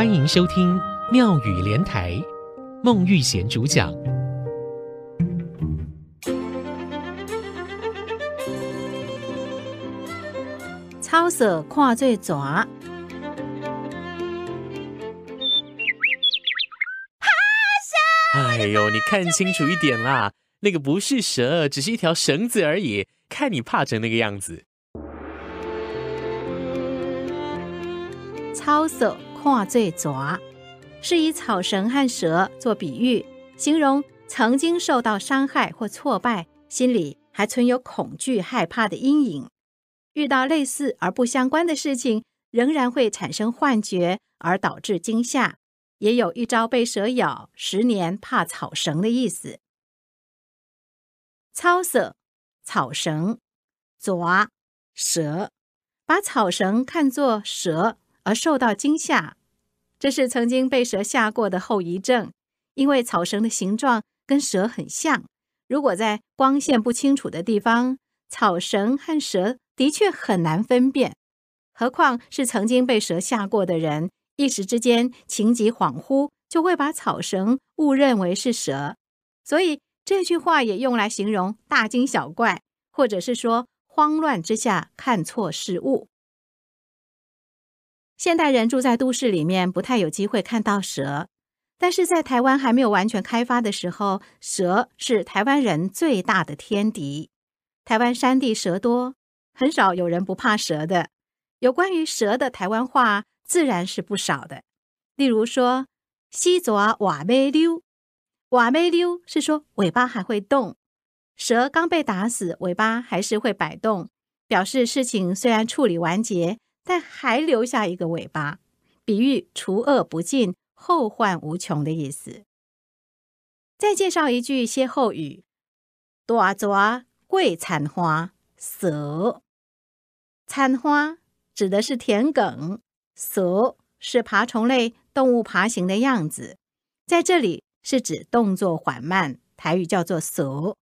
欢迎收听妙语连台，孟玉贤主讲。草色看做蛇！哎呦，你看清楚一点啦，那个不是蛇，只是一条绳子而已。看你怕成那个样子。草色看做蛇，是以草绳和蛇做比喻，形容曾经受到伤害或挫败，心里还存有恐惧、害怕的阴影。遇到类似而不相关的事情，仍然会产生幻觉，而导致惊吓。也有一朝被蛇咬，十年怕草绳的意思。草色草绳，爪蛇，把草绳看作蛇。而受到惊吓，这是曾经被蛇吓过的后遗症。因为草绳的形状跟蛇很像，如果在光线不清楚的地方，草绳和蛇的确很难分辨。何况是曾经被蛇吓过的人，一时之间情急恍惚，就会把草绳误认为是蛇。所以这句话也用来形容大惊小怪，或者是说慌乱之下看错事物。现代人住在都市里面，不太有机会看到蛇。但是在台湾还没有完全开发的时候，蛇是台湾人最大的天敌。台湾山地蛇多，很少有人不怕蛇的。有关于蛇的台湾话，自然是不少的。例如说“死蛇活尾溜”，活尾溜是说尾巴还会动。蛇刚被打死，尾巴还是会摆动，表示事情虽然处理完结。但还留下一个尾巴，比喻除恶不尽、后患无穷的意思。再介绍一句歇后语：“大蛇过田花，蛇。”田花指的是田埂，蛇是爬虫类动物爬行的样子，在这里是指动作缓慢，台语叫做“蛇”。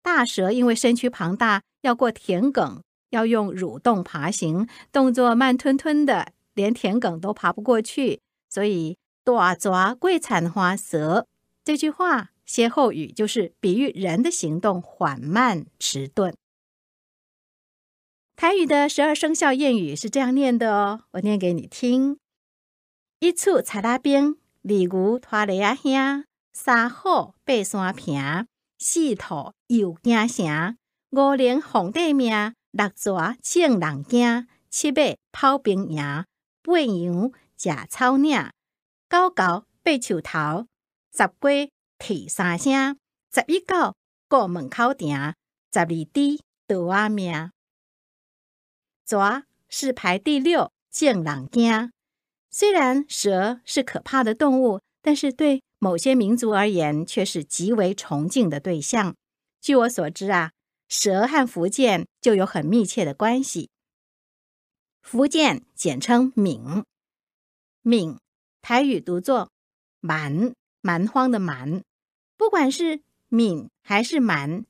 大蛇因为身躯庞大，要过田埂。要用蠕动爬行，动作慢吞吞的，连田埂都爬不过去，所以“大蛇过田花蛇”这句话歇后语就是比喻人的行动缓慢迟钝。台语的十二生肖谚语是这样念的哦，我念给你听：一处插拉边，二牛拖犁仔兄，三虎爬山平，四兔又惊城，五灵皇帝命。六蛇见人惊，七马跑兵赢，八羊食草岭，九狗爬树头，十鸡啼三声，十一狗过门口埕，十二猪倒阿命。蛇是排第六，见人惊。虽然蛇是可怕的动物，但是对某些民族而言，却是极为崇敬的对象。据我所知啊。蛇和福建就有很密切的关系。福建简称闽，闽台语读作蛮，蛮荒的蛮。不管是闽还是蛮，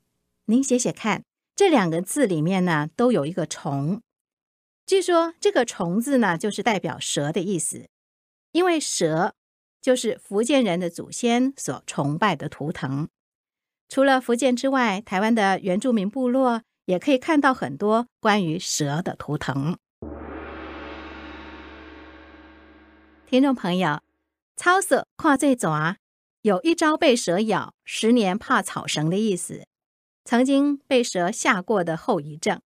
您写写看，这两个字里面呢都有一个虫。据说这个虫字呢就是代表蛇的意思，因为蛇就是福建人的祖先所崇拜的图腾。除了福建之外，台湾的原住民部落也可以看到很多关于蛇的图腾。听众朋友，草色看做蛇，有一朝被蛇咬，十年怕草绳的意思。曾经被蛇吓过的后遗症，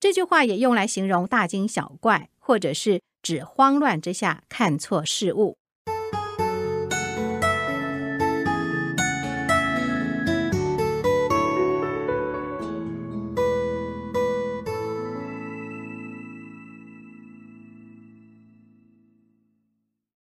这句话也用来形容大惊小怪，或者是指慌乱之下看错事物。